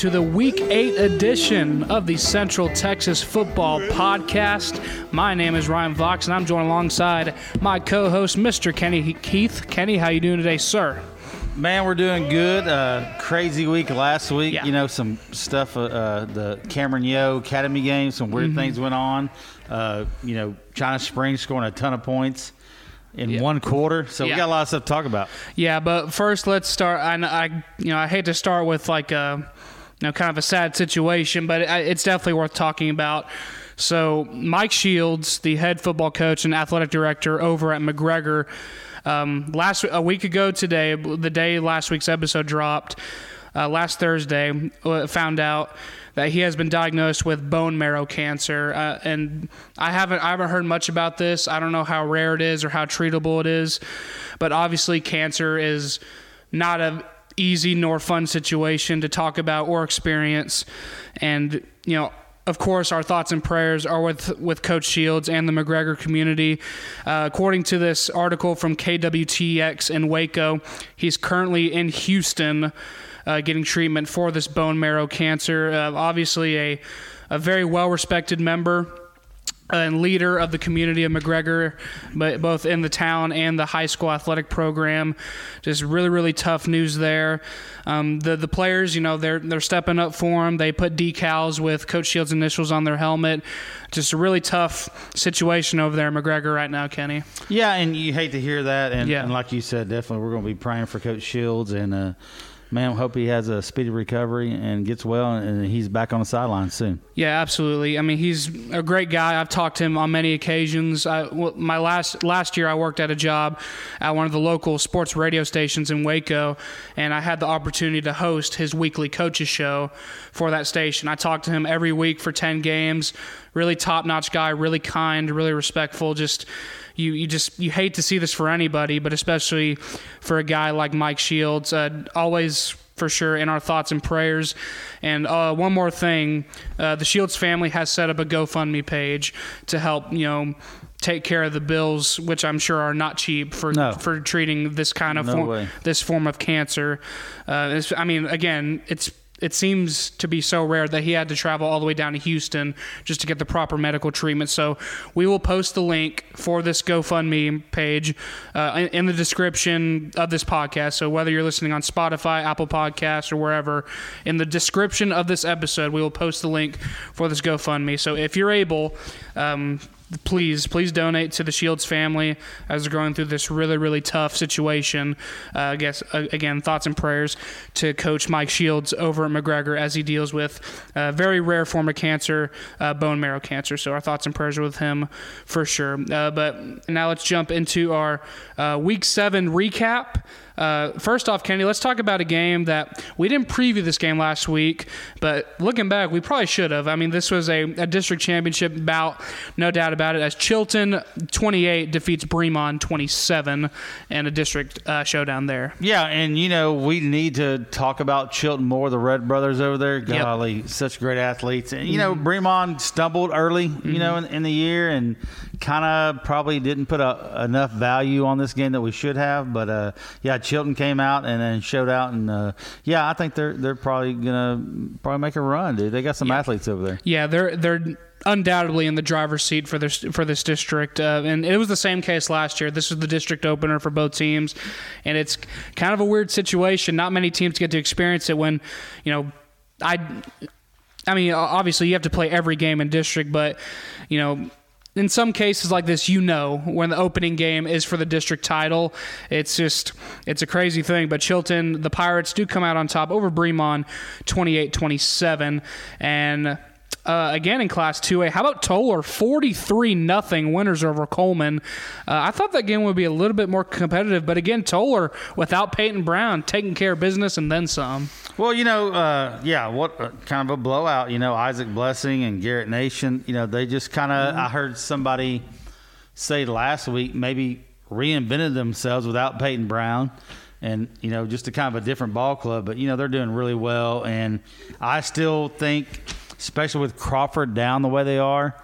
to the Week 8 edition of the Central Texas Football Podcast. My name is Ryan Vox, and I'm joined alongside my co-host, Mr. Kenney Keith. Kenney, how you doing today, sir? Man, we're doing good. Uh, crazy week last week. Yeah. You know, some stuff. Uh, uh, the Cameron Yoe Academy game. Some Mm-hmm. weird things went on. Uh, you know, China Springs scoring a ton of points in Yeah. one quarter. So Yeah. we got a lot of stuff to talk about. Yeah, but first, let's start. I, I you know, I hate to start with like a, you know, kind of a sad situation, but it's definitely worth talking about. So, Mike Shields, the head football coach and athletic director over at McGregor, um, last a week ago today, the day last week's episode dropped, uh, last Thursday, uh, found out that he has been diagnosed with bone marrow cancer, uh, and I haven't I haven't heard much about this. I don't know how rare it is or how treatable it is, but obviously cancer is not a easy nor fun situation to talk about or experience, and you know. Of course, our thoughts and prayers are with, with Coach Shields and the McGregor community. Uh, according to this article from KWTX in Waco, he's currently in Houston uh, getting treatment for this bone marrow cancer. Uh, obviously, a, a very well respected member and leader of the community of McGregor, but both in the town and the high school athletic program. Just really, really tough news there. Um, the the players, you know, they're they're stepping up for him. They put decals with Coach Shields' initials on their helmet. Just a really tough situation over there, at McGregor, right now, Kenney. Yeah, and you hate to hear that. And, Yeah. and like you said, definitely we're going to be praying for Coach Shields. And, uh, man, hope he has a speedy recovery and gets well and he's back on the sideline soon. Yeah, absolutely. I mean, he's a great guy. I've talked to him on many occasions. I, my last last year, I worked at a job at one of the local sports radio stations in Waco, and I had the opportunity to host his weekly coaches show for that station. I talked to him every week for ten games. Really top notch guy, really kind, really respectful. Just you, you just you hate to see this for anybody, but especially for a guy like Mike Shields. Uh, always for sure in our thoughts and prayers. And uh, one more thing, uh, the Shields family has set up a GoFundMe page to help you know take care of the bills, which I'm sure are not cheap for No. for treating this kind of No form, this form of cancer. Uh, I mean, again, it's. It seems to be so rare that he had to travel all the way down to Houston just to get the proper medical treatment. So we will post the link for this GoFundMe page uh, in, in the description of this podcast. So whether you're listening on Spotify, Apple Podcasts, or wherever, in the description of this episode, we will post the link for this GoFundMe. So if you're able, um, please, please donate to the Shields family as they're going through this really, really tough situation. Uh, I guess, uh, again, thoughts and prayers to Coach Mike Shields over at McGregor as he deals with a very rare form of cancer, uh, bone marrow cancer. So our thoughts and prayers are with him for sure. Uh, but now let's jump into our uh, Week 7 recap. Uh, first off, Kenney, let's talk about a game that we didn't preview this game last week, but looking back, we probably should have. I mean, this was a, a district championship bout, no doubt about it, as Chilton 28 defeats Bremond 27 in a district uh, showdown there. Yeah, and you know we need to talk about Chilton more. The Red Brothers over there, golly, such great athletes. And you know, Bremond stumbled early, you know, in, in the year, and kind of probably didn't put a, enough value on this game that we should have. But uh, yeah, Chilton came out and then showed out, and uh, yeah, I think they're they're probably gonna probably make a run, dude. They got some athletes over there. Yeah, they're they're undoubtedly in the driver's seat for this for this district, uh, and it was the same case last year. This is the district opener for both teams, and it's kind of a weird situation. Not many teams get to experience it when, you know, I. I mean, obviously you have to play every game in district, but you know, in some cases like this, you know, when the opening game is for the district title, it's just it's a crazy thing. But Chilton, the Pirates do come out on top over Bremond, 28-27, and. Uh, again in Class 2A. How about Tolar? 43 nothing winners over Coleman. Uh, I thought that game would be a little bit more competitive, but again, Tolar without Peyton Brown taking care of business and then some. Well, you know, uh, yeah, what kind of a blowout. You know, Isaac Blessing and Garrett Nation. You know, they just kind of. I heard somebody say last week maybe reinvented themselves without Peyton Brown. And you know, just a kind of a different ball club, but you know they're doing really well. And I still think, especially with Crawford down the way they are,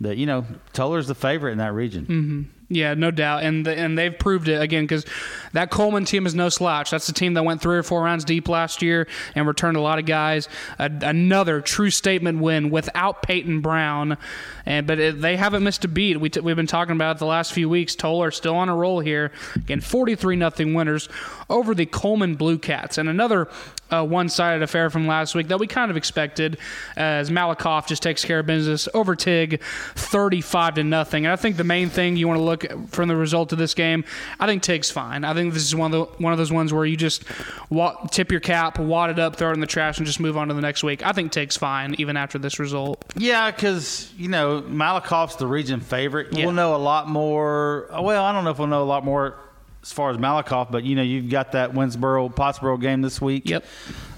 that you know Tolar's the favorite in that region. Mm-hmm. Yeah, no doubt, and the, and they've proved it again because that Coleman team is no slouch. That's the team that went three or four rounds deep last year and returned a lot of guys. A, another true statement win without Peyton Brown, and but it, they haven't missed a beat. We t- we've been talking about the last few weeks. Tolar still on a roll here. Again, forty three nothing winners over the Coleman Blue Cats, and another uh, one sided affair from last week that we kind of expected as Malakoff just takes care of business over Teague 35 to nothing. And I think the main thing you want to look from the result of this game, I think Teague's fine. I think this is one of the one of those ones where you just wa- tip your cap, wad it up, throw it in the trash, and just move on to the next week. I think Teague's fine even after this result. Yeah, because you know Malakoff's the region favorite. Yeah. We'll know a lot more. Well, I don't know if we'll know a lot more as far as Malakoff, but you know you've got that Winnsboro Pottsboro game this week. Yep.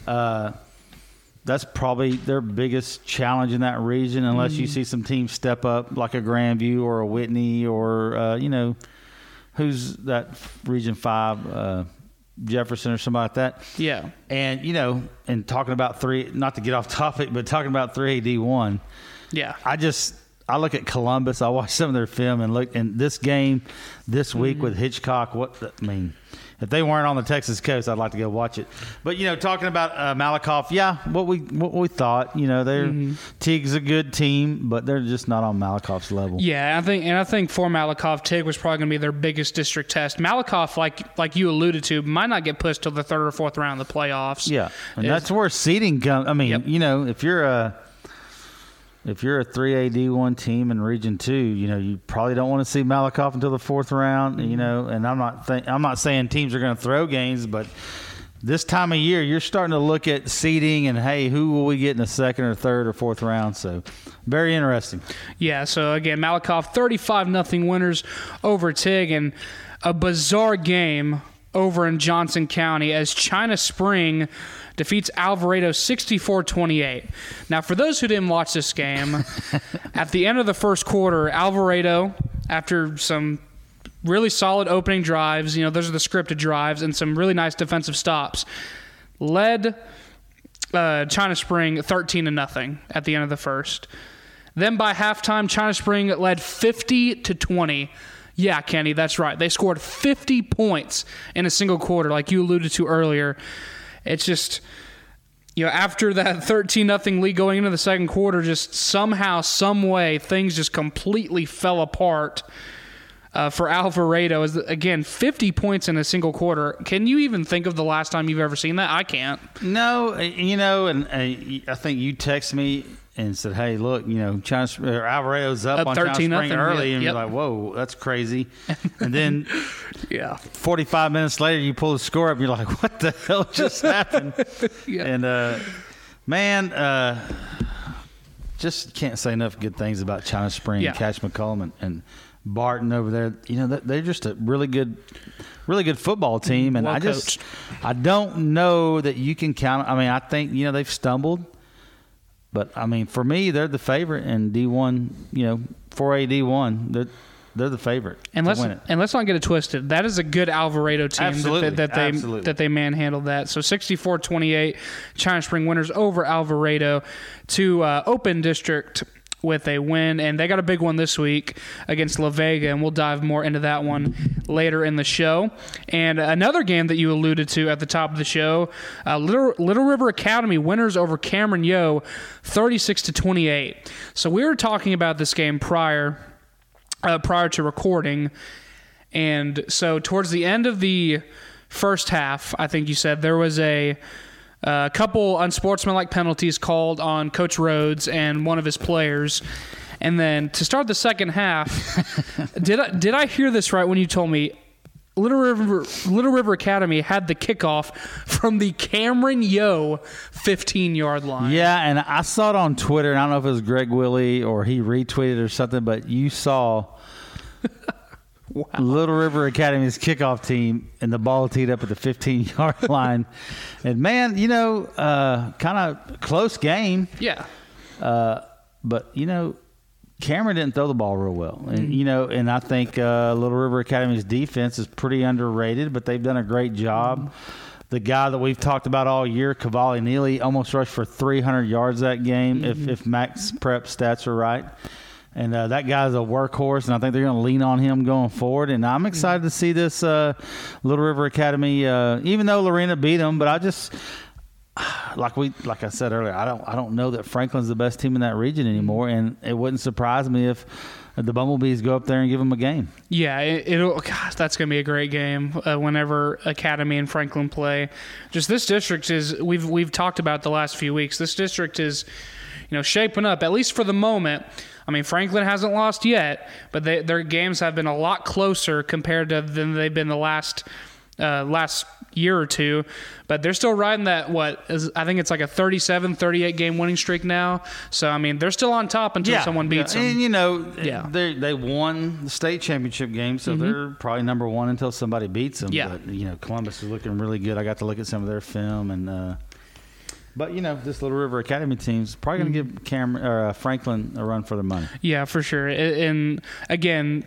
Uh, that's probably their biggest challenge in that region, unless Mm-hmm. you see some teams step up like a Grandview or a Whitney or uh, you know who's that Region Five uh, Jefferson or somebody like that. Yeah. And you know, and talking about three, not to get off topic, but talking about three AD one. Yeah. I just I look at Columbus. I watch some of their film and look in this game this week with Hitchcock. What I mean, if they weren't on the Texas coast, I'd like to go watch it. But you know, talking about uh, Malakoff, yeah, what we what we thought. You know, they're Teague's a good team, but they're just not on Malakoff's level. Yeah, I think, and I think for Malakoff, Teague was probably going to be their biggest district test. Malakoff, like like you alluded to, might not get pushed till the third or fourth round of the playoffs. Yeah, and Is- that's where seeding comes. I mean, Yep. you know, if you're a if you're a three AD one team in Region Two, you know, you probably don't want to see Malakoff until the fourth round. You know, mm-hmm. and I'm not th- I'm not saying teams are going to throw games, but this time of year, you're starting to look at seeding and hey, who will we get in the second or third or fourth round? So, very interesting. Yeah, so again, Malakoff 35 nothing winners over Teague and a bizarre game over in Johnson County as China Spring defeats Alvarado 64-28. Now, for those who didn't watch this game, at the end of the first quarter, Alvarado after some really solid opening drives, you know, those are the scripted drives and some really nice defensive stops, led uh, China Spring 13 to nothing at the end of the first. Then by halftime, China Spring led 50 to 20. Yeah, Kenney, that's right. They scored 50 points in a single quarter, like you alluded to earlier. It's just, you know, after that 13 nothing lead going into the second quarter, just somehow, some way, things just completely fell apart. Uh, for Alvarado is again 50 points in a single quarter. Can you even think of the last time you've ever seen that? I can't. No, uh, you know, and uh, I think you text me and said, "Hey, look, you know, China or up, Up on China 13 Spring early," yeah, and yep. you're like, "Whoa, that's crazy." and then Yeah. 45 minutes later, you pull the score up, and you're like, "What the hell just happened?" Yeah. And uh, man, uh, just can't say enough good things about China Spring, Yeah. Cash McCollum, and, and Barton over there. You know, they're just a really good, really good football team, and Well I just, coached. I don't know that you can count. I mean, I think you know they've stumbled, but I mean, for me, they're the favorite in D one. You know, four A D one, they're they're the favorite And let's win it. and let's not get it twisted. That is a good Alvarado team Absolutely, that, that they absolutely. that they manhandled that. So 64-28 China Spring winners over Alvarado to uh, Open District with a win, and they got a big one this week against La Vega, and we'll dive more into that one later in the show. And another game that you alluded to at the top of the show, uh, Little, Little River Academy winners over Cameron Yoe, thirty-six to twenty-eight. So we were talking about this game prior uh, prior to recording. And so, towards the end of the first half, I think you said there was a, a couple unsportsmanlike penalties called on Coach Rhodes and one of his players. And then to start the second half, did I, did I hear this right when you told me Little River Little River Academy had the kickoff from the Cameron Yoe 15 yard line? Yeah, and I saw it on Twitter, and I don't know if it was Greg Willie or he retweeted or something, but you saw Little River Academy's kickoff team and the ball teed up at the 15 yard line. And man, you know, uh, kind of close game, Yeah. uh, but you know, Cameron didn't throw the ball real well, and Mm-hmm. you know, and I think uh, Little River Academy's defense is pretty underrated, but they've done a great job. The guy that we've talked about all year, Cavalli Neely, almost rushed for 300 yards that game. Mm-hmm. If if Max Prep stats are right, And uh, that guy's a workhorse, and I think they're going to lean on him going forward. And I'm excited to see this uh, Little River Academy, uh, even though Lorena beat them. But I just, like we, like I said earlier, I don't, I don't know that Franklin's the best team in that region anymore, and it wouldn't surprise me if the Bumblebees go up there and give them a game. Yeah, it, will Gosh, that's going to be a great game uh, whenever Academy and Franklin play. Just this district is we've we've talked about the last few weeks. This district is, you know, shaping up at least for the moment. I mean, Franklin hasn't lost yet, but they, their games have been a lot closer compared to than they've been the last uh, last year or two, but they're still riding that what is I think it's like a 37 38 game winning streak now. So I mean, they're still on top until yeah, someone beats yeah. them. And you know, yeah. they they won the state championship game, so mm-hmm. they're probably number 1 until somebody beats them, yeah. but you know, Columbus is looking really good. I got to look at some of their film and uh, but you know, this Little River Academy team's probably going to mm-hmm. give Cameron or uh, Franklin a run for their money. Yeah, for sure. And again,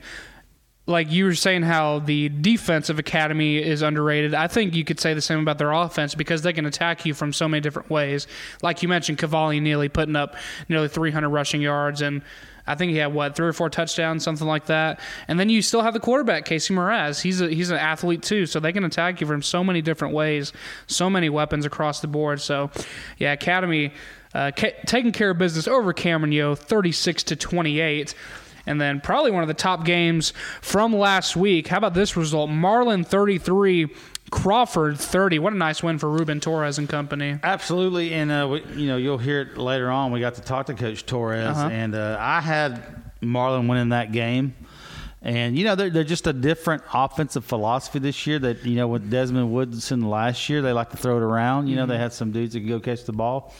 like you were saying how the defensive academy is underrated. I think you could say the same about their offense because they can attack you from so many different ways. Like you mentioned, Cavalli Neely putting up nearly 300 rushing yards, and I think he had what three or four touchdowns, something like that. And then you still have the quarterback, Casey Mraz. He's a, he's an athlete too, so they can attack you from so many different ways, so many weapons across the board. So, yeah, academy. Uh, ca- taking care of business over Cameron Yoe, 36 to 28. And then probably one of the top games from last week. How about this result? Marlin 33, Crawford 30. What a nice win for Ruben Torres and company. Absolutely. And, uh, we, you know, you'll hear it later on. We got to talk to Coach Torres. Uh-huh. And uh, I had Marlin winning that game. And, you know, they're, they're just a different offensive philosophy this year that, you know, with Desmond Woodson last year, they like to throw it around. You know, mm-hmm. they had some dudes that could go catch the ball.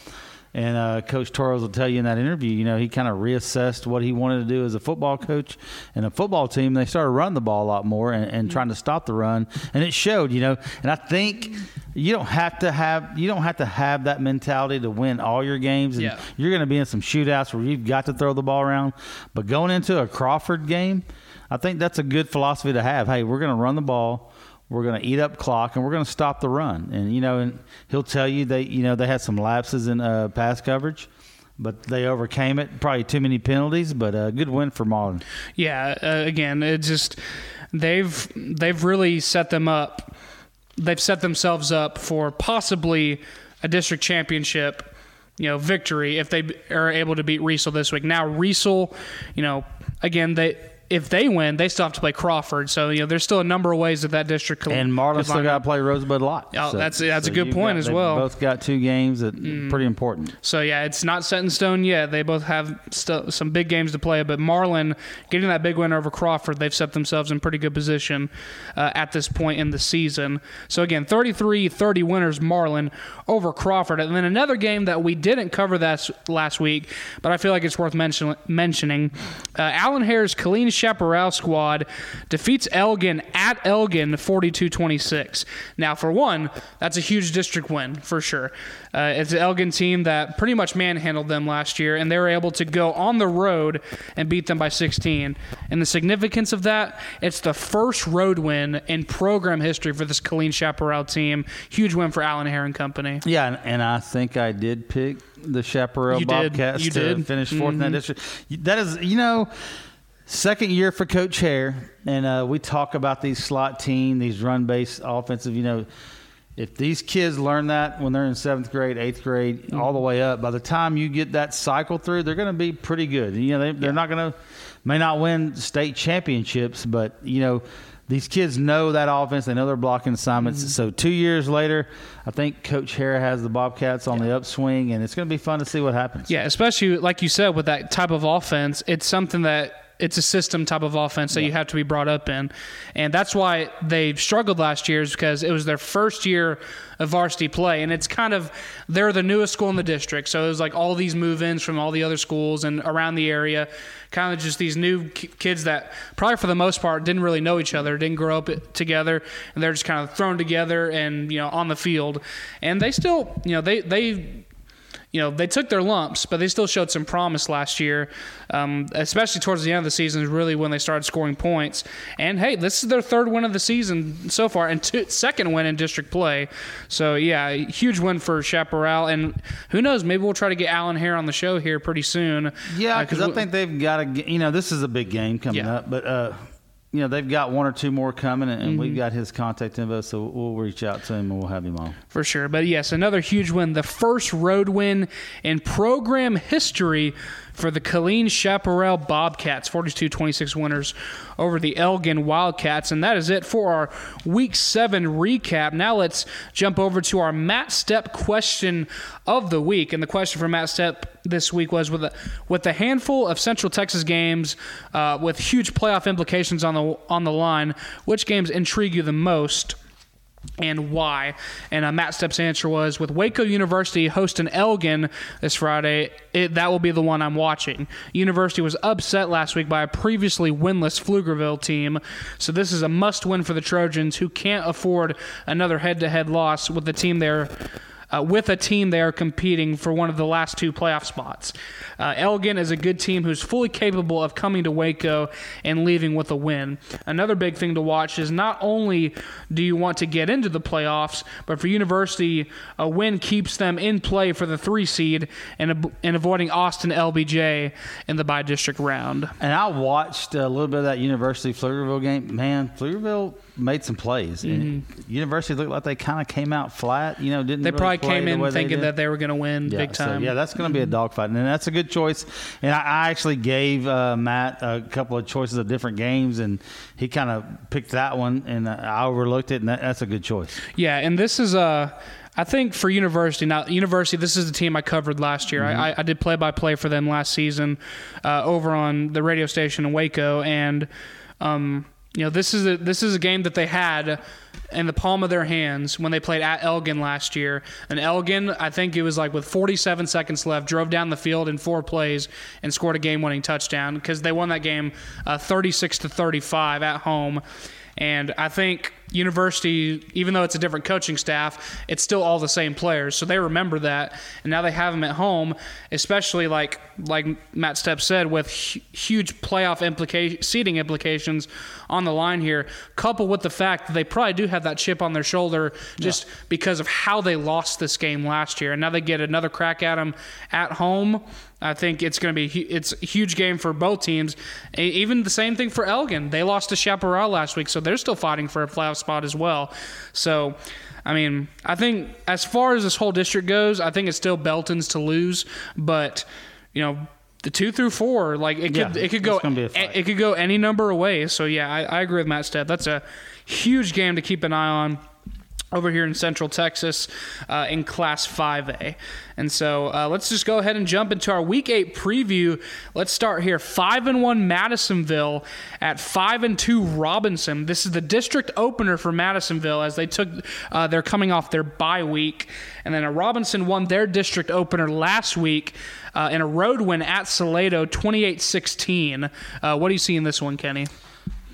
And uh, Coach Torres will tell you in that interview, you know, he kind of reassessed what he wanted to do as a football coach and a football team. They started running the ball a lot more and, and trying to stop the run, and it showed. You know, and I think you don't have to have you don't have to have that mentality to win all your games. And yeah. you're going to be in some shootouts where you've got to throw the ball around. But going into a Crawford game, I think that's a good philosophy to have. Hey, we're going to run the ball we're going to eat up clock and we're going to stop the run. And you know, and he'll tell you they you know they had some lapses in uh, pass coverage. But they overcame it. Probably too many penalties, but a good win for Marlin. Yeah, uh, again, it just they've they've really set them up. They've set themselves up for possibly a district championship you know, victory if they are able to beat Riesel this week. Now Riesel, you know, again they if they win, they still have to play Crawford. So you know, there's still a number of ways that that district could. And Marlin still got to play Rosebud Lott. Oh, so, that's that's so a good point got, as well. Both got two games that mm. pretty important. So yeah, it's not set in stone yet. They both have st- some big games to play. But Marlin getting that big win over Crawford, they've set themselves in pretty good position uh, at this point in the season. So again, 33-30 winners Marlin over Crawford, and then another game that we didn't cover that last week, but I feel like it's worth mention- mentioning. Uh, Allen Hare's Killeen Chaparral squad defeats Elgin at Elgin 42 26. Now, for one, that's a huge district win for sure. Uh, it's an Elgin team that pretty much manhandled them last year, and they were able to go on the road and beat them by 16. And the significance of that, it's the first road win in program history for this Killeen Chaparral team. Huge win for Allen and Company. Yeah, and, and I think I did pick the Chaparral Bobcats to did. finish 4th mm-hmm. in that mm-hmm. district. That is, you know, Second year for Coach Hare, and uh, we talk about these slot team, these run-based offensive. You know, if these kids learn that when they're in seventh grade, eighth grade, mm-hmm. all the way up, by the time you get that cycle through, they're going to be pretty good. You know, they, they're yeah. not going to may not win state championships, but you know these kids know that offense. They know their blocking assignments. Mm-hmm. So two years later, I think Coach Hare has the Bobcats on yeah. the upswing, and it's going to be fun to see what happens. Yeah, especially like you said with that type of offense, it's something that it's a system type of offense that yeah. you have to be brought up in, and that's why they struggled last year is because it was their first year of varsity play, and it's kind of they're the newest school in the district, so it was like all these move-ins from all the other schools and around the area, kind of just these new kids that probably for the most part didn't really know each other, didn't grow up together, and they're just kind of thrown together and you know on the field, and they still you know they they you know, they took their lumps, but they still showed some promise last year, um, especially towards the end of the season, is really when they started scoring points. And hey, this is their third win of the season so far, and two, second win in district play. So yeah, huge win for Chaparral. And who knows, maybe we'll try to get Alan Hare on the show here pretty soon. Yeah, Uh, because I think they've got to. You know, this is a big game coming Yeah. up, but uh, you know they've got one or two more coming, and, Mm-hmm. we've got his contact info, so we'll reach out to him and we'll have him on. for sure. But yes, another huge win, the first road win in program history for the Killeen Chaparral Bobcats, 42-26 winners over the Elgin Wildcats. And that is it for our Week 7 recap. Now let's jump over to our Matt Stepp question of the week. And the question for Matt Stepp this week was with a, with a handful of Central Texas games uh, with huge playoff implications on the on the line, which games intrigue you the most? And why. And uh, Matt Stepp's answer was with Waco University hosting Elgin this Friday, it, that will be the one I'm watching. University was upset last week by a previously winless Pflugerville team, so this is a must win for the Trojans who can't afford another head to head loss with the team they're. Uh, with a team they are competing for one of the last two playoff spots. Uh, Elgin is a good team who's fully capable of coming to Waco and leaving with a win. Another big thing to watch is not only do you want to get into the playoffs, but for University, a win keeps them in play for the three seed and, and avoiding Austin LBJ in the by district round. And I watched a little bit of that University Pflugerville game. Man, Pflugerville made some plays. And University looked like they kind of came out flat. You know, didn't Mm-hmm. They really probably came in thinking did. that they were going to win Yeah, big time. Mm-hmm. yeah, that's going to be a dogfight, and that's a good choice. And I, I actually gave uh, Matt a couple of choices of different games, and he kind of picked that one, and I overlooked it, and that, that's a good choice. Yeah, and this is uh, I think for University now. University, this is the team I covered last year. I, I did play by play for them last season uh, over on the radio station in Waco, and um, you know this is a this is a game that they had in the palm of their hands when they played at Elgin last year. And Elgin, I think it was like with 47 seconds left, drove down the field in four plays and scored a game-winning touchdown because they won that game uh, 36 to 35 at home. And I think University, even though it's a different coaching staff, it's still all the same players. So they remember that, and now they have them at home, especially like like Matt Stepp said, with huge playoff implication, seeding implications on the line here, coupled with the fact that they probably do have that chip on their shoulder just because of how they lost this game last year, and now they get another crack at them at home. I think it's going to be it's a huge game for both teams. Even the same thing for Elgin. They lost to Chaparral last week, so they're still fighting for a playoff spot as well. So, I mean, I think as far as this whole district goes, I think it's still Belton's to lose, but you know. The two through four, like it could, Yeah, it could go, it could go any number of ways. So yeah, I, I agree with Matt Stepp. That's a huge game to keep an eye on over here in Central Texas uh, in Class 5A. And so uh, let's just go ahead and jump into our Week 8 preview. Let's start here. 5 and 1 Madisonville at 5 and 2 Robinson. This is the district opener for Madisonville as they took uh, they're coming off their bye week. And then Robinson won their district opener last week uh, in a road win at Salado 28-16. Uh, what do you see in this one, Kenney?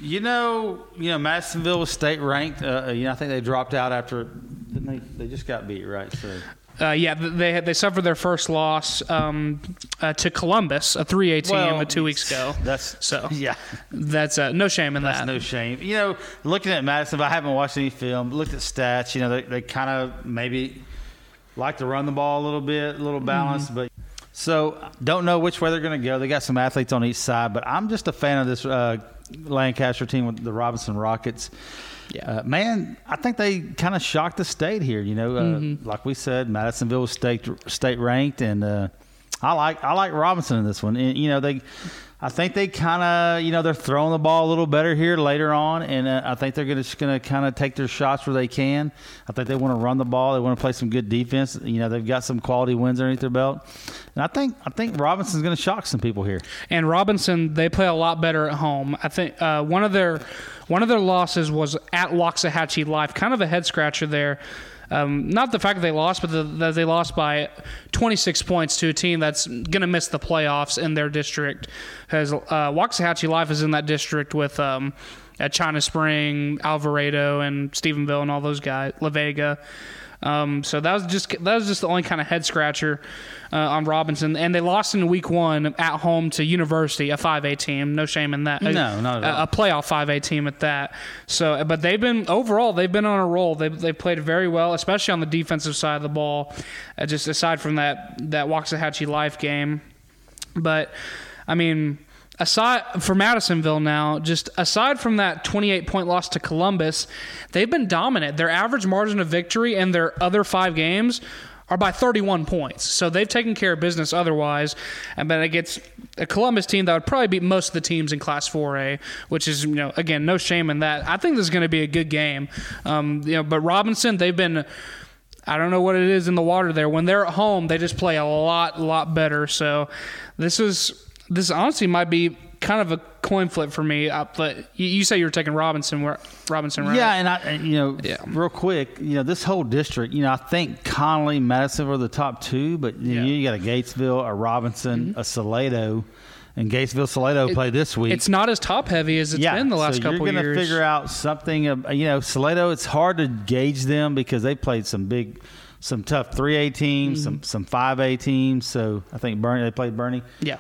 You know, you know, Madisonville was state ranked. Uh, you know, I think they dropped out after. They? They just got beat, right? So. Uh, yeah, they had, they suffered their first loss um, uh, to Columbus, a 3A team, Well, uh, two weeks ago. That's So yeah. that's uh, no shame in That's that. no shame. You know, looking at Madison, I haven't watched any film. Looked at stats. You know, they, they kind of maybe like to run the ball a little bit, a little balanced, but so don't know which way they're going to go. They got some athletes on each side, but I'm just a fan of this uh, Lancaster team with the Robinson Rockets. Yeah. Uh, man, I think they kind of shocked the state here. You know, uh, Mm-hmm. like we said, Madisonville was state state ranked, and uh, I like I like Robinson in this one. And, you know, they, I think they kind of you know they're throwing the ball a little better here later on, and uh, I think they're gonna, just going to kind of take their shots where they can. I think they want to run the ball. They want to play some good defense. You know, they've got some quality wins underneath their belt, and I think I think Robinson's going to shock some people here. And Robinson, they play a lot better at home. I think uh, one of their one of their losses was at Waxahachie Life, kind of a head scratcher there. Um, not the fact that they lost, but the, that they lost by 26 points to a team that's going to miss the playoffs in their district. Because uh, Waxahachie Life is in that district with um, at China Spring, Alvarado, and Stephenville, and all those guys, La Vega. Um, so that was just that was just the only kind of head scratcher uh, on Robinson, and they lost in week one at home to University, a 5A team. No shame in that. No, not at a, all. a playoff 5A team at that. So, but they've been overall they've been on a roll. They they played very well, especially on the defensive side of the ball. Uh, just aside from that that Waxahachie Life game, but I mean. Aside for Madisonville now, just aside from that 28 point loss to Columbus, they've been dominant. Their average margin of victory in their other five games are by 31 points. So they've taken care of business otherwise. And but against a Columbus team that would probably beat most of the teams in Class 4A, which is, you know, again, no shame in that. I think this is going to be a good game. Um, you know, but Robinson, they've been. I don't know what it is in the water there. When they're at home, they just play a lot, lot better. So this is this honestly might be kind of a coin flip for me. Uh, but you, you say you were taking Robinson, where- Robinson, right? Yeah, and I, and, you know, Yeah. real quick, you know, this whole district, you know, I think Connally, Madison were the top two, but you, know, Yeah. Mm-hmm. you got a Gatesville, a Robinson, a Salado, and Gatesville, Salado play this week. It's not as top heavy as it's yeah, been the last so couple you're gonna figure out something. You know, Salado. It's hard to gauge them because they played some big, some tough three A teams, Mm-hmm. some some five A teams. So I think Bernie they played Bernie. yeah.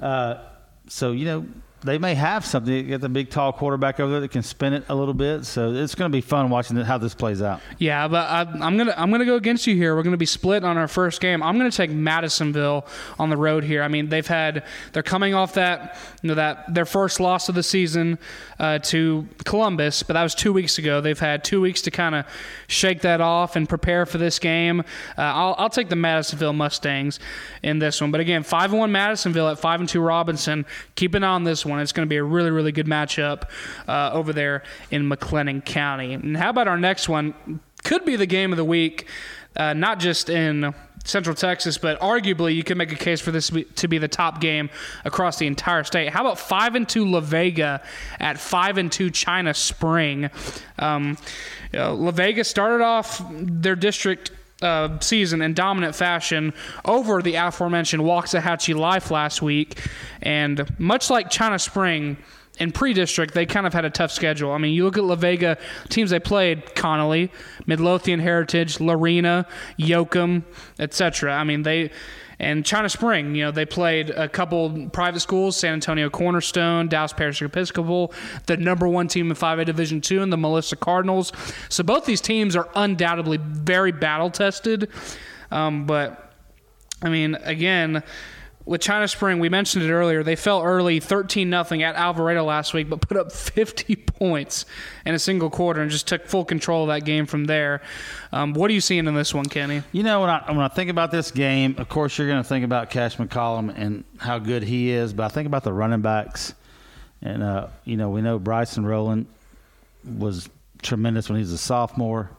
Uh, so you know they may have something. They got the big tall quarterback over there that can spin it a little bit. So it's going to be fun watching how this plays out. Yeah, but I, I'm gonna I'm gonna go against you here. We're gonna be split on our first game. I'm gonna take Madisonville on the road here. I mean, they've had they're coming off that you know that their first loss of the season uh, to Columbus, but that was two weeks ago. They've had two weeks to kind of shake that off and prepare for this game. Uh, I'll, I'll take the Madisonville Mustangs in this one. But again, five and one Madisonville at five and two Robinson. Keep an eye on this one. It's going to be a really really good matchup uh, over there in McLennan County. And how about our next one? Could be the game of the week, uh, not just in Central Texas, but arguably you could make a case for this to be, the top game across the entire state. How about five and two La Vega at five and two China Spring? Um, you know, La Vega started off their district uh, season in dominant fashion over the aforementioned Waxahachie Life last week, and much like China Spring in pre-district, they kind of had a tough schedule. I mean, you look at La Vega teams they played: Connally, Midlothian Heritage, Lorena, Yoakum, etc. I mean, they and China Spring, you know, they played a couple private schools: San Antonio Cornerstone, Dallas Parish Episcopal, the number one team in 5A Division Two, and the Melissa Cardinals. So both these teams are undoubtedly very battle tested, um, but I mean, again, with China Spring, we mentioned it earlier. They fell early, thirteen nothing at Alvarado last week, but put up fifty points in a single quarter and just took full control of that game from there. Um, what are you seeing in this one, Kenney? You know, when I when I think about this game, of course you're going to think about Cash McCollum and how good he is, but I think about the running backs, and uh, you know we know Bryson Rowland was tremendous when he was a sophomore.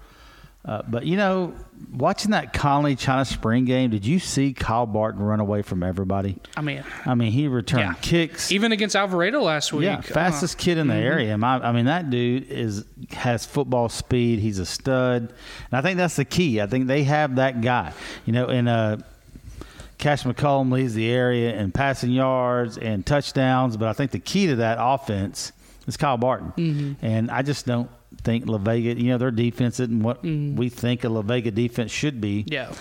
Uh, but you know, watching that Connally China Spring game, did you see Kyle Barton run away from everybody? I mean, I mean, he returned Yeah. kicks. even against Alvarado last week, Yeah, fastest kid in the area. My, I mean, that dude is has football speed. He's a stud, and I think that's the key. I think they have that guy. You know, and uh, Cash McCollum leads the area in passing yards and touchdowns. But I think the key to that offense is Kyle Barton, and I just don't think La Vega. You know, their defense isn't what mm. we think a La Vega defense should be. yeah.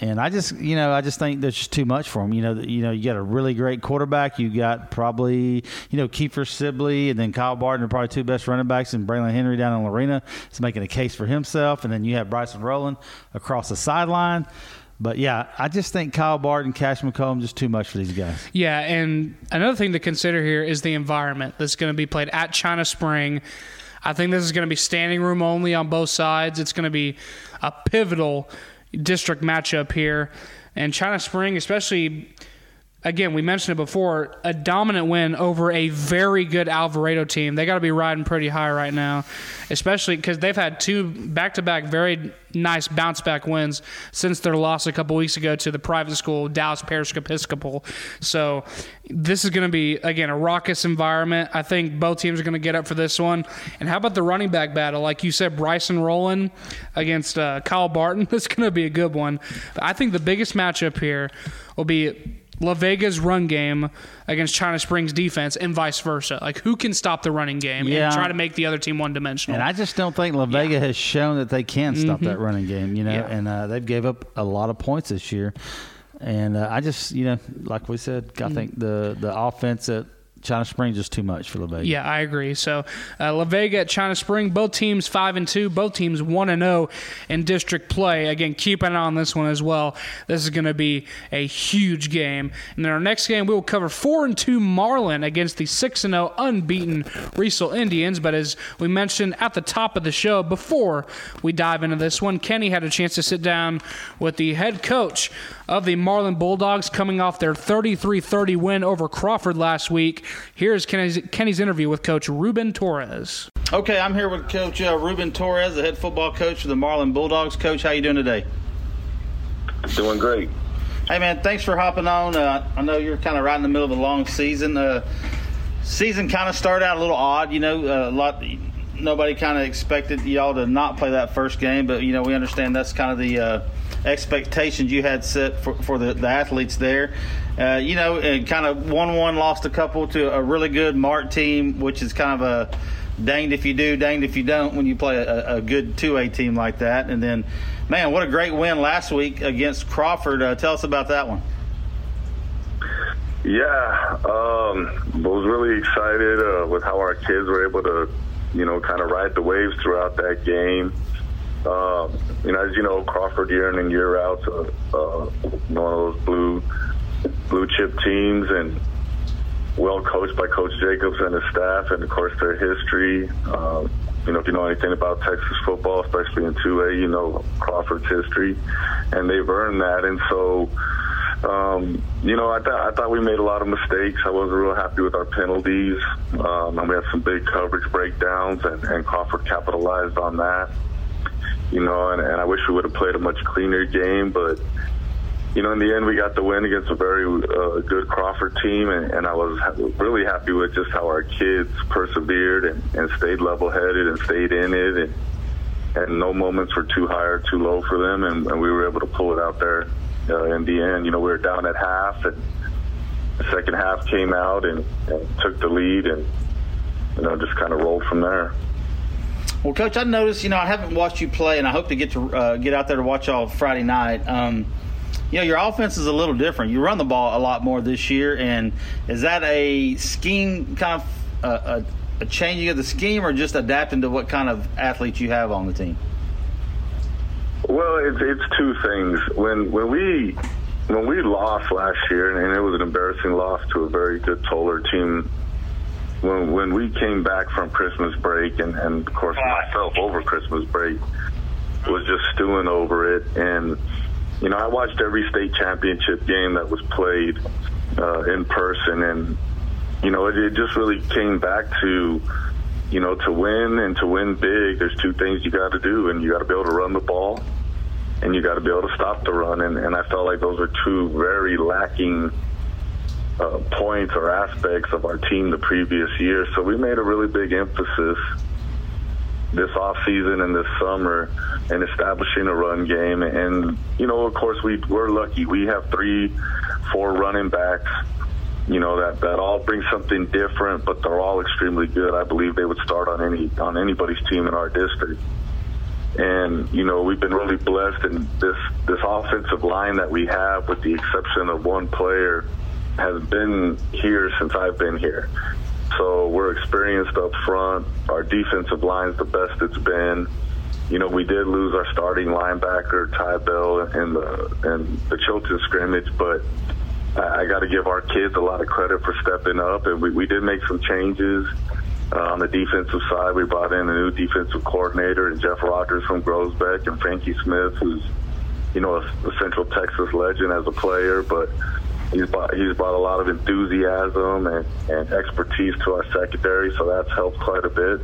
And I just, you know, I just think there's just too much for them. You know, you know, you got a really great quarterback. You got probably, you know, Kiefer Sibley and then Kyle Barton are probably two best running backs, and Braylon Henry down in Lorena is making a case for himself. And then you have Bryson Rowland across the sideline. But yeah, I just think Kyle Barton, Cash McCollum, just too much for these guys. Yeah, and another thing to consider here is the environment that's going to be played at China Spring. I think this is going to be standing room only on both sides. It's going to be a pivotal district matchup here. And China Spring, especially, again, we mentioned it before, a dominant win over a very good Alvarado team. They got to be riding pretty high right now, especially because they've had two back to back very nice bounce back wins since their loss a couple weeks ago to the private school Dallas Parish Episcopal. So this is going to be again a raucous environment. I think both teams are going to get up for this one. And how about the running back battle? Like you said, Bryson Rowland against uh, Kyle Barton. This is going to be a good one. I think the biggest matchup here will be La Vega's run game against China Springs defense and vice versa. Like who can stop the running game Yeah. and try to make the other team one dimensional? And I just don't think La Vega has shown that they can stop that running game, you know, Mm-hmm. Yeah. and uh, they've gave up a lot of points this year. And uh, I just, you know, like we said, I Mm. think the, the offense at China Springs is too much for La Vega. Yeah, I agree. So, uh, La Vega at China Spring, both teams five and two, both teams one and zero in district play. Again, keep an eye on this one as well. This is going to be a huge game. And then our next game, we will cover four and two Marlin against the six and zero unbeaten Riesel Indians. But as we mentioned at the top of the show, before we dive into this one, Kenney had a chance to sit down with the head coach of the Marlin Bulldogs coming off their 33-30 win over Crawford last week. Here's Kenney's, Kenney's interview with Coach Ruben Torres. Okay, I'm here with Coach uh, Ruben Torres, the head football coach for the Marlin Bulldogs. Coach, how you doing today? Doing great. Hey, man, thanks for hopping on. Uh, I know you're kind of right in the middle of a long season. Uh, season kind of started out a little odd, you know. uh, A lot, nobody kind of expected y'all to not play that first game, but you know we understand that's kind of the uh, expectations you had set for, for the, the athletes there. Uh, you know, and kind of one-one lost a couple to a really good Mart team, which is kind of a danged if you do, danged if you don't when you play a, a good 2A team like that. And then, man, what a great win last week against Crawford. Uh, tell us about that one. Yeah, um, I was really excited uh, with how our kids were able to, you know, kind of ride the waves throughout that game. Um, you know, as you know, Crawford year in and year out, uh, uh, one of those blue blue chip teams, and well coached by Coach Jacobs and his staff, and of course their history. Um, you know, if you know anything about Texas football, especially in 2A, you know Crawford's history, and they've earned that. And so, um, you know, I, th- I thought we made a lot of mistakes. I wasn't real happy with our penalties. Um, and we had some big coverage breakdowns, and, and Crawford capitalized on that. You know, and, and I wish we would have played a much cleaner game, but you know, in the end, we got the win against a very uh, good Crawford team, and, and I was really happy with just how our kids persevered and, and stayed level-headed and stayed in it, and, and no moments were too high or too low for them, and, and we were able to pull it out there uh, in the end. You know, we were down at half, and the second half came out and, and took the lead, and you know, just kind of rolled from there. Well, Coach, I noticed, you know, I haven't watched you play, and I hope to get to uh, get out there to watch y'all Friday night. Um, you know, your offense is a little different. You run the ball a lot more this year, and is that a scheme kind of uh, a, a changing of the scheme, or just adapting to what kind of athletes you have on the team? Well, it's it's two things. When when we when we lost last year, and it was an embarrassing loss to a very good Tolar team. When when we came back from Christmas break, and, and of course myself over Christmas break was just stewing over it, and you know I watched every state championship game that was played uh, in person, and you know it, it just really came back to you know, to win and to win big, there's two things you got to do, and you got to be able to run the ball, and you got to be able to stop the run. And, and I felt like those are two very lacking uh, points or aspects of our team the previous year. So we made a really big emphasis this off season and this summer in establishing a run game. And you know, of course, we we're lucky. We have three, four running backs you know that that all bring something different, but they're all extremely good. I believe they would start on any on anybody's team in our district. And you know we've been really blessed, and this this offensive line that we have, with the exception of one player, has been here since I've been here. So we're experienced up front. Our defensive line's the best it's been. You know, we did lose our starting linebacker Ty Bell in the in the Chilton scrimmage, but I, I got to give our kids a lot of credit for stepping up, and we, we did make some changes. Uh, on the defensive side, we brought in a new defensive coordinator, and Jeff Rogers from Groesbeck, and Frankie Smith, who's you know a, a Central Texas legend as a player, but he's brought, he's brought a lot of enthusiasm and, and expertise to our secondary, so that's helped quite a bit.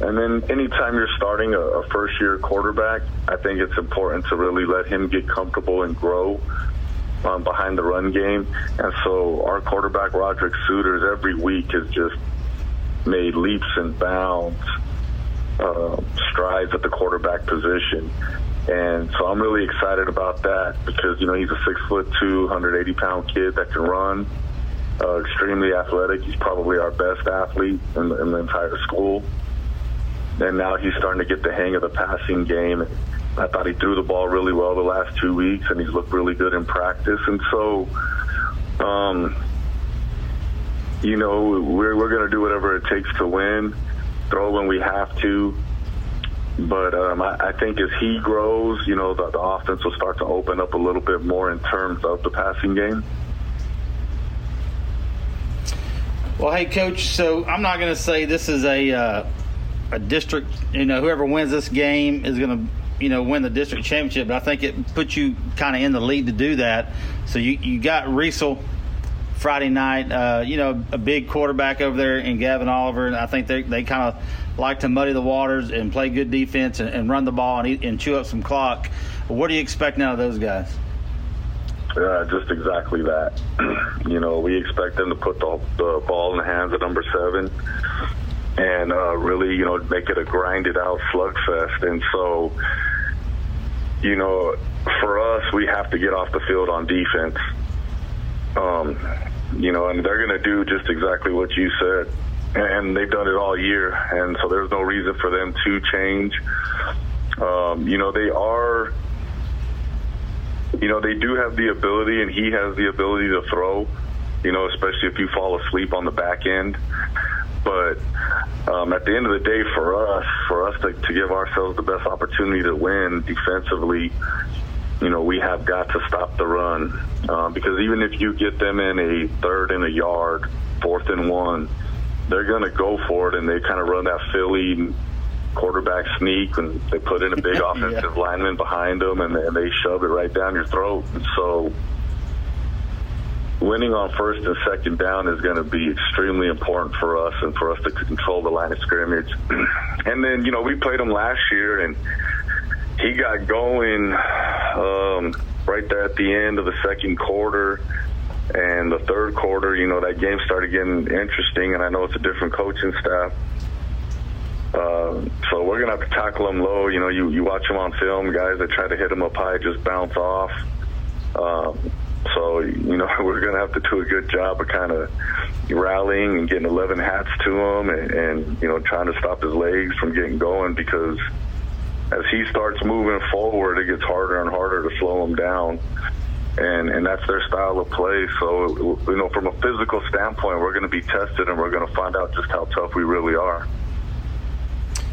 And then anytime you're starting a, a first year quarterback, I think it's important to really let him get comfortable and grow um, behind the run game. And so our quarterback, Roderick Suitors, every week is just made leaps and bounds, uh, strides at the quarterback position. And so I'm really excited about that because, you know, he's a six foot two, 180 pound kid that can run, uh, extremely athletic. He's probably our best athlete in in the entire school. And now he's starting to get the hang of the passing game. I thought he threw the ball really well the last two weeks, and he's looked really good in practice. And so, um, you know, we're, we're going to do whatever it takes to win, throw when we have to. But um, I, I think as he grows, you know, the, the offense will start to open up a little bit more in terms of the passing game. Well, hey, coach. So I'm not going to say this is a uh, a district. You know, whoever wins this game is going to you know win the district championship. But I think it puts you kind of in the lead to do that. So you you got Riesel Friday night. Uh, you know, a big quarterback over there in Gavin Oliver, and I think they they kind of like to muddy the waters and play good defense and, and run the ball and, eat, and chew up some clock. What do you expect now of those guys? Uh, just exactly that. you know, we expect them to put the, the ball in the hands of number seven and uh, really, you know, make it a grinded out slugfest. And so, you know, for us, we have to get off the field on defense. Um, you know, and they're going to do just exactly what you said. And they've done it all year. And so there's no reason for them to change. Um, you know, they are, you know, they do have the ability, and he has the ability to throw, you know, especially if you fall asleep on the back end. But um, at the end of the day, for us, for us to, to give ourselves the best opportunity to win defensively, you know, we have got to stop the run um, because even if you get them in a third and a yard, fourth and one, they're going to go for it and they kind of run that Philly quarterback sneak and they put in a big offensive yeah. lineman behind them and, and they shove it right down your throat. And so winning on first and second down is going to be extremely important for us and for us to control the line of scrimmage. and then, you know, we played him last year and he got going um, right there at the end of the second quarter. And the third quarter, you know, that game started getting interesting, and I know it's a different coaching staff. Uh, so we're gonna have to tackle them low. You know, you you watch them on film, guys that try to hit them up high just bounce off. Um, so, you know, we're to have to do a good job of kind of rallying and getting 11 hats to him and, and, you know, trying to stop his legs from getting going because as he starts moving forward, it gets harder and harder to slow him down. And, and that's their style of play. So, you know, from a physical standpoint, we're going to be tested and we're going to find out just how tough we really are.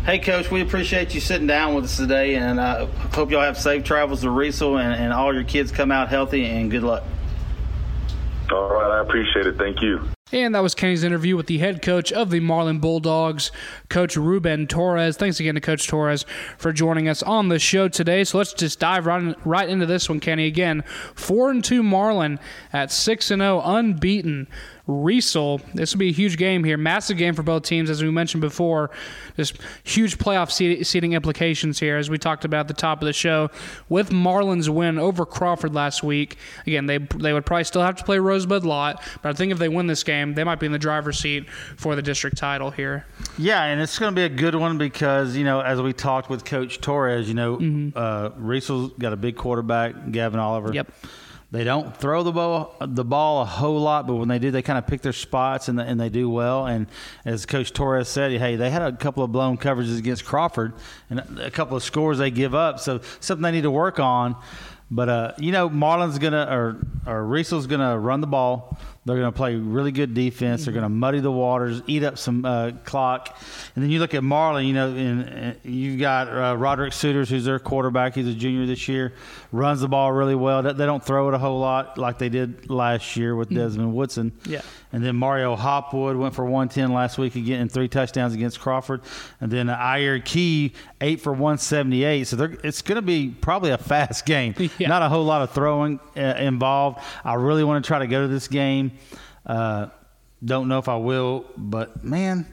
Hey, Coach, we appreciate you sitting down with us today, and I uh, hope y'all have safe travels to Riesel and, and all your kids come out healthy, and good luck. All right, I appreciate it. Thank you. And that was Kenney's interview with the head coach of the Marlin Bulldogs, Coach Ruben Torres. Thanks again to Coach Torres for joining us on the show today. So let's just dive right, right into this one, Kenney. Again, four and two Marlin at six and zero, unbeaten. Riesel. This will be a huge game here, massive game for both teams, as we mentioned before. Just huge playoff seeding implications here, as we talked about at the top of the show. With Marlin's win over Crawford last week, again, they they would probably still have to play Rosebud Lot, but I think if they win this game, they might be in the driver's seat for the district title here. Yeah, and it's going to be a good one because you know, as we talked with Coach Torres, you know, mm-hmm. uh, Riesel's got a big quarterback, Gavin Oliver. Yep they don't throw the ball the ball a whole lot, but when they do, they kind of pick their spots and, and they do well. And as Coach Torres said, hey, they had a couple of blown coverages against Crawford and a couple of scores they give up, so something they need to work on. But uh, you know, Marlin's gonna or or Riesel's gonna run the ball. They're going to play really good defense. They're going to muddy the waters, eat up some uh, clock, and then you look at Marlin. You know, and, you've got uh, Roderick Suiters, who's their quarterback. He's a junior this year. Runs the ball really well. They don't throw it a whole lot like they did last year with mm-hmm. Desmond Woodson. Yeah. And then Mario Hopwood went for 110 last week again and three touchdowns against Crawford. And then uh, Iyer Key eight for 178. So it's going to be probably a fast game. Yeah. Not a whole lot of throwing uh, involved. I really want to try to go to this game. Uh, don't know if I will, but man,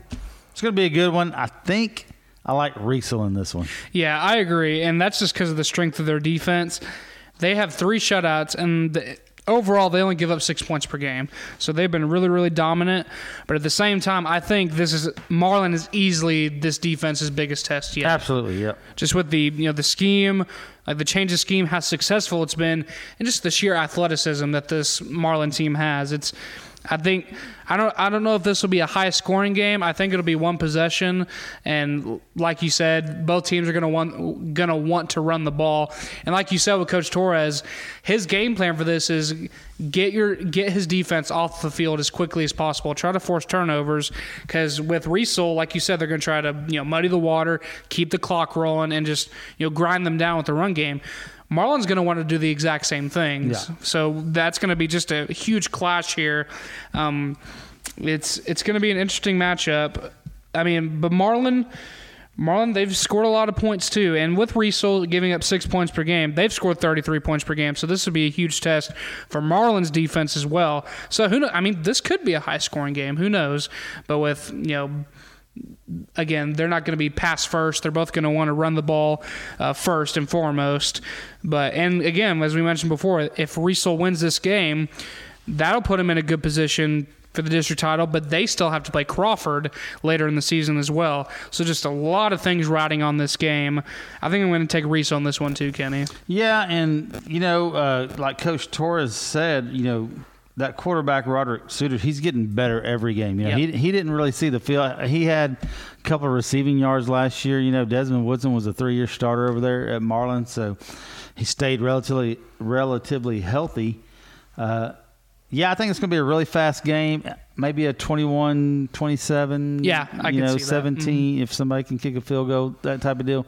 it's going to be a good one. I think I like Riesel in this one. Yeah, I agree, and that's just because of the strength of their defense. They have three shutouts, and the, overall they only give up six points per game. So they've been really really dominant. But at the same time i think this is marlin is easily this defense's biggest test yet. Absolutely, yep. just with the you know the scheme like the change of scheme how successful it's been and just the sheer athleticism that this marlin team has. It's I think I don't I don't know if this will be a high scoring game. I think it'll be one possession, and like you said, both teams are gonna want gonna want to run the ball. And like you said with Coach Torres, his game plan for this is get your get his defense off the field as quickly as possible. Try to force turnovers because with Riesel, like you said, they're gonna try to you know muddy the water, keep the clock rolling, and just you know grind them down with the run game. Marlin's going to want to do the exact same things. Yeah. So that's going to be just a huge clash here. Um, it's it's going to be an interesting matchup. I mean, but Marlin, Marlin, they've scored a lot of points too, and with Riesel giving up six points per game, they've scored 33 points per game. So this would be a huge test for Marlin's defense as well. So who know? I mean, this could be a high scoring game. Who knows? But with you know again, they're not going to be pass first. They're both going to want to run the ball uh, first and foremost. But and again, as we mentioned before, if Riesel wins this game, that'll put him in a good position for the district title. But they still have to play Crawford later in the season as well. So just a lot of things riding on this game. I think I'm going to take Riesel on this one too, Kenney. Yeah, and you know, uh, like Coach Torres said, you know, that quarterback Roderick Suter, he's getting better every game. You know, Yep. he he didn't really see the field. He had a couple of receiving yards last year. You know, Desmond Woodson was a three year starter over there at Marlin, so he stayed relatively relatively healthy. Uh, yeah, I think it's going to be a really fast game. Maybe a 21 27. Yeah, I you can know, that. 17 if somebody can kick a field goal, that type of deal.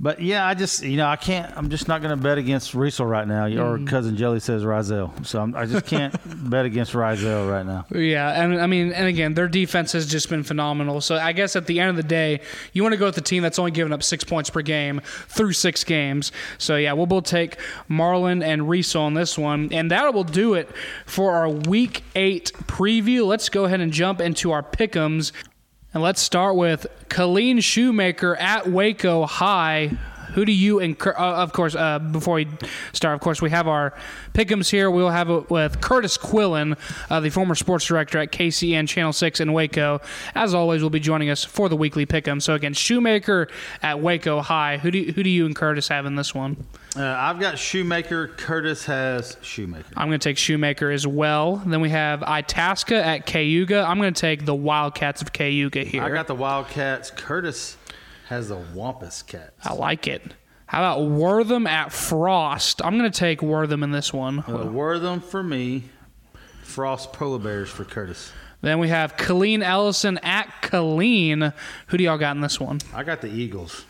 But yeah, I just you know I can't. I'm just not going to bet against Riesel right now. Or mm-hmm. cousin Jelly says Riesel, so I'm, I just can't bet against Riesel right now. Yeah, and I mean, and again, their defense has just been phenomenal. So I guess at the end of the day, you want to go with the team that's only given up six points per game through six games. So yeah, we'll both take Marlin and Riesel on this one, and that will do it for our Week Eight preview. Let's go ahead and jump into our pick'ems, and let's start with Killeen Shoemaker at Waco High. Who do you incur? Uh, of course, uh, before we start, of course, we have our pickums here. We'll have it with Kurtis Quillin, uh, the former sports director at KCEN Channel 6 in Waco. As always, will be joining us for the weekly pick'em. So again, Shoemaker at Waco High. Who do you, who do you and Kurtis have in this one? Uh, I've got Shoemaker. Kurtis has Shoemaker. I'm going to take Shoemaker as well. Then we have Itasca at Cayuga. I'm going to take the Wildcats of Cayuga here. I got the Wildcats. Kurtis has a Wampus cat. I like it. How about Wortham at Frost? I'm going to take Wortham in this one. Uh, Wortham for me. Frost Polar Bears for Kurtis. Then we have Killeen Ellison at Killeen. Who do y'all got in this one? I got the Eagles.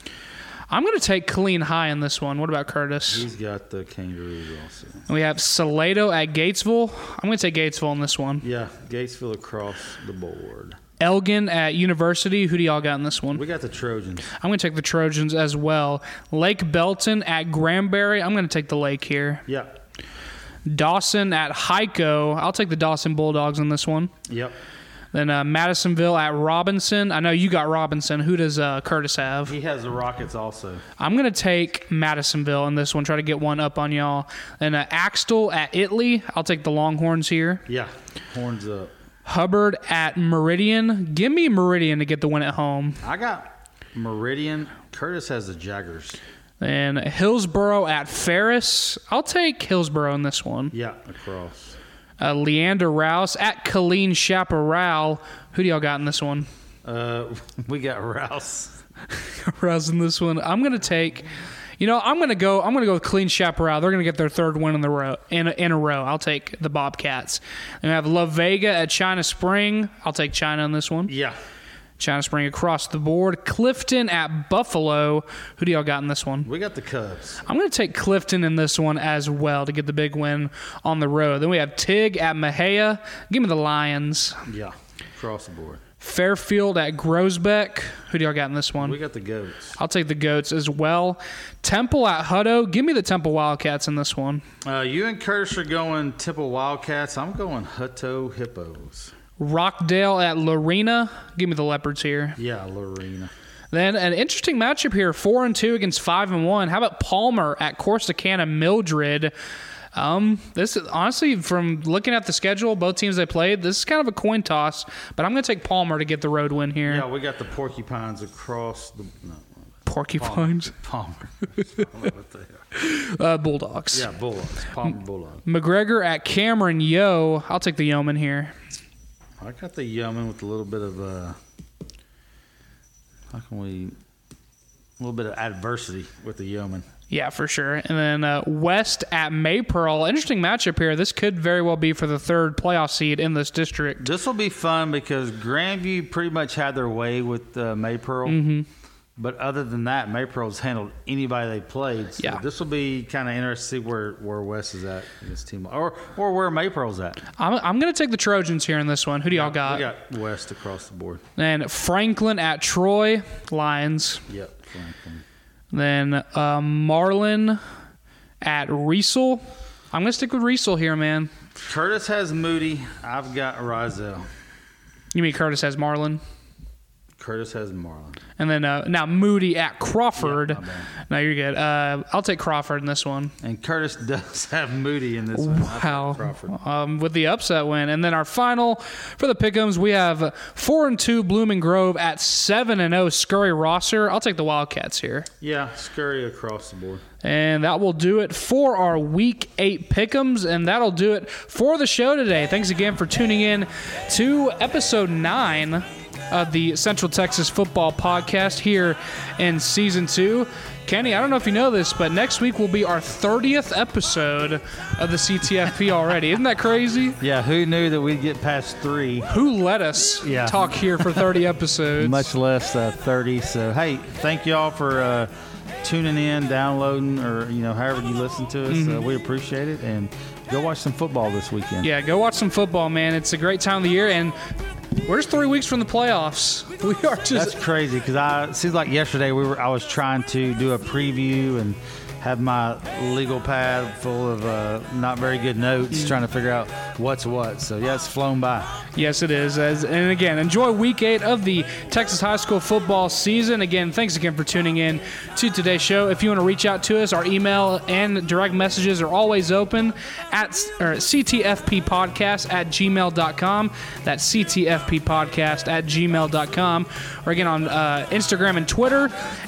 I'm going to take Killeen high in this one. What about Kurtis? He's got the Kangaroos also. And we have Salado at Gatesville. I'm going to take Gatesville in this one. Yeah, Gatesville across the board. Elgin at University. Who do y'all got in this one? We got the Trojans. I'm going to take the Trojans as well. Lake Belton at Granbury. I'm going to take the Lake here. Yeah. Dawson at Hico. I'll take the Dawson Bulldogs in this one. Yep. Then uh, Madisonville at Robinson. I know you got Robinson. Who does uh, Kurtis have? He has the Rockets also. I'm going to take Madisonville in this one, try to get one up on y'all. And uh, Axtell at Italy. I'll take the Longhorns here. Yeah. Horns up. Hubbard at Meridian. Give me Meridian to get the win at home. I got Meridian. Kurtis has the Jaggers. And Hillsboro at Ferris. I'll take Hillsboro in this one. Yeah, across. Uh, Leander Rouse at Killeen Chaparral. Who do y'all got in this one? Uh, we got Rouse. Rouse in this one. I'm gonna take. You know, I'm gonna go. I'm gonna go with Killeen Chaparral. They're gonna get their third win in the row in a, in a row. I'll take the Bobcats. And we have La Vega at China Spring. I'll take China in this one. Yeah. China Spring across the board. Clifton at Buffalo. Who do y'all got in this one? We got the Cubs. I'm going to take Clifton in this one as well to get the big win on the road. Then we have Teague at Mexia. Give me the Lions. Yeah. Across the board. Fairfield at Groesbeck. Who do y'all got in this one? We got the Goats. I'll take the Goats as well. Temple at Hutto. Give me the Temple Wildcats in this one. Uh, you and Kurtis are going Temple Wildcats. I'm going Hutto Hippos. Rockdale at Lorena. Give me the Leopards here. Yeah, Lorena. Then an interesting matchup here: four and two against five and one. How about Palmer at Corsicana Mildred? Um, this is honestly from looking at the schedule, both teams they played. This is kind of a coin toss, but I'm going to take Palmer to get the road win here. Yeah, we got the porcupines across the no, Porcupines, Palmer. I don't know what they are. uh, Bulldogs. Yeah, Bulldogs. Palmer Bulldogs. McGregor at Cameron. Yoe, I'll take the Yeoman here. I got the Yeoman with a little bit of uh, how can we a little bit of adversity with the Yeoman. Yeah, for sure. And then uh, West at Maypearl. Interesting matchup here. This could very well be for the third playoff seed in this district. This will be fun because Grandview pretty much had their way with uh, Maypearl. Mm-hmm. But other than that, Maypearl's handled anybody they played. So Yeah. this will be kind of interesting to see where, where West is at in this team, or or where Maypearl's at. I'm, I'm going to take the Trojans here in this one. Who do y'all got? We got West across the board. And Franklin at Troy. Lions. Yep, Franklin. Then uh, Marlin at Riesel. I'm going to stick with Riesel here, man. Kurtis has Moody. I've got Riesel. You mean Kurtis has Marlin? Kurtis has Marlin. And then uh, now Moody at Crawford. Yeah, my bad. no, you're good. Uh, I'll take Crawford in this one. And Kurtis does have Moody in this one. Wow. Crawford. Um, with the upset win. And then our final for the Pickums, we have 4 and 2 Blooming Grove at 7 and 0 Scurry Rosser. I'll take the Wildcats here. Yeah, scurry across the board. And that will do it for our week eight pickums. and that'll do it for the show today. Thanks again for tuning in to episode nine of the Central Texas Football Podcast here in season two. Kenney, I don't know if you know this, but next week will be our 30th episode of the CTFP already. Isn't that crazy? Yeah, who knew that we'd get past three, Who let us Yeah. talk here for 30 episodes? much less uh, 30? So, hey, thank y'all for uh, tuning in, downloading, or, you know, however you listen to us. Uh, we appreciate it. And go watch some football this weekend. Yeah, go watch some football, man. It's a great time of the year, and we're just three weeks from the playoffs. We are just That's crazy because I it seems like yesterday we were I was trying to do a preview and have my legal pad full of uh, not very good notes trying to figure out what's what. So yeah, it's flown by. Yes, it is. As, and again, enjoy week eight of the Texas high school football season. Again, thanks again for tuning in to today's show. If you want to reach out to us, our email and direct messages are always open at or ctfppodcast at gmail.com. That's ctfppodcast at gmail.com. Or again on uh, Instagram and Twitter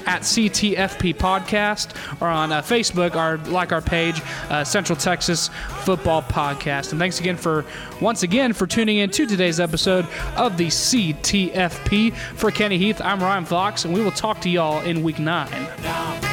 at ctfp podcast or on uh, Facebook, our like our page, uh, Central Texas Football Podcast. And thanks again for once again for tuning in to today's episode of the CTFP. For Kenney Heath, I'm Ryan Fox, and we will talk to y'all in week nine.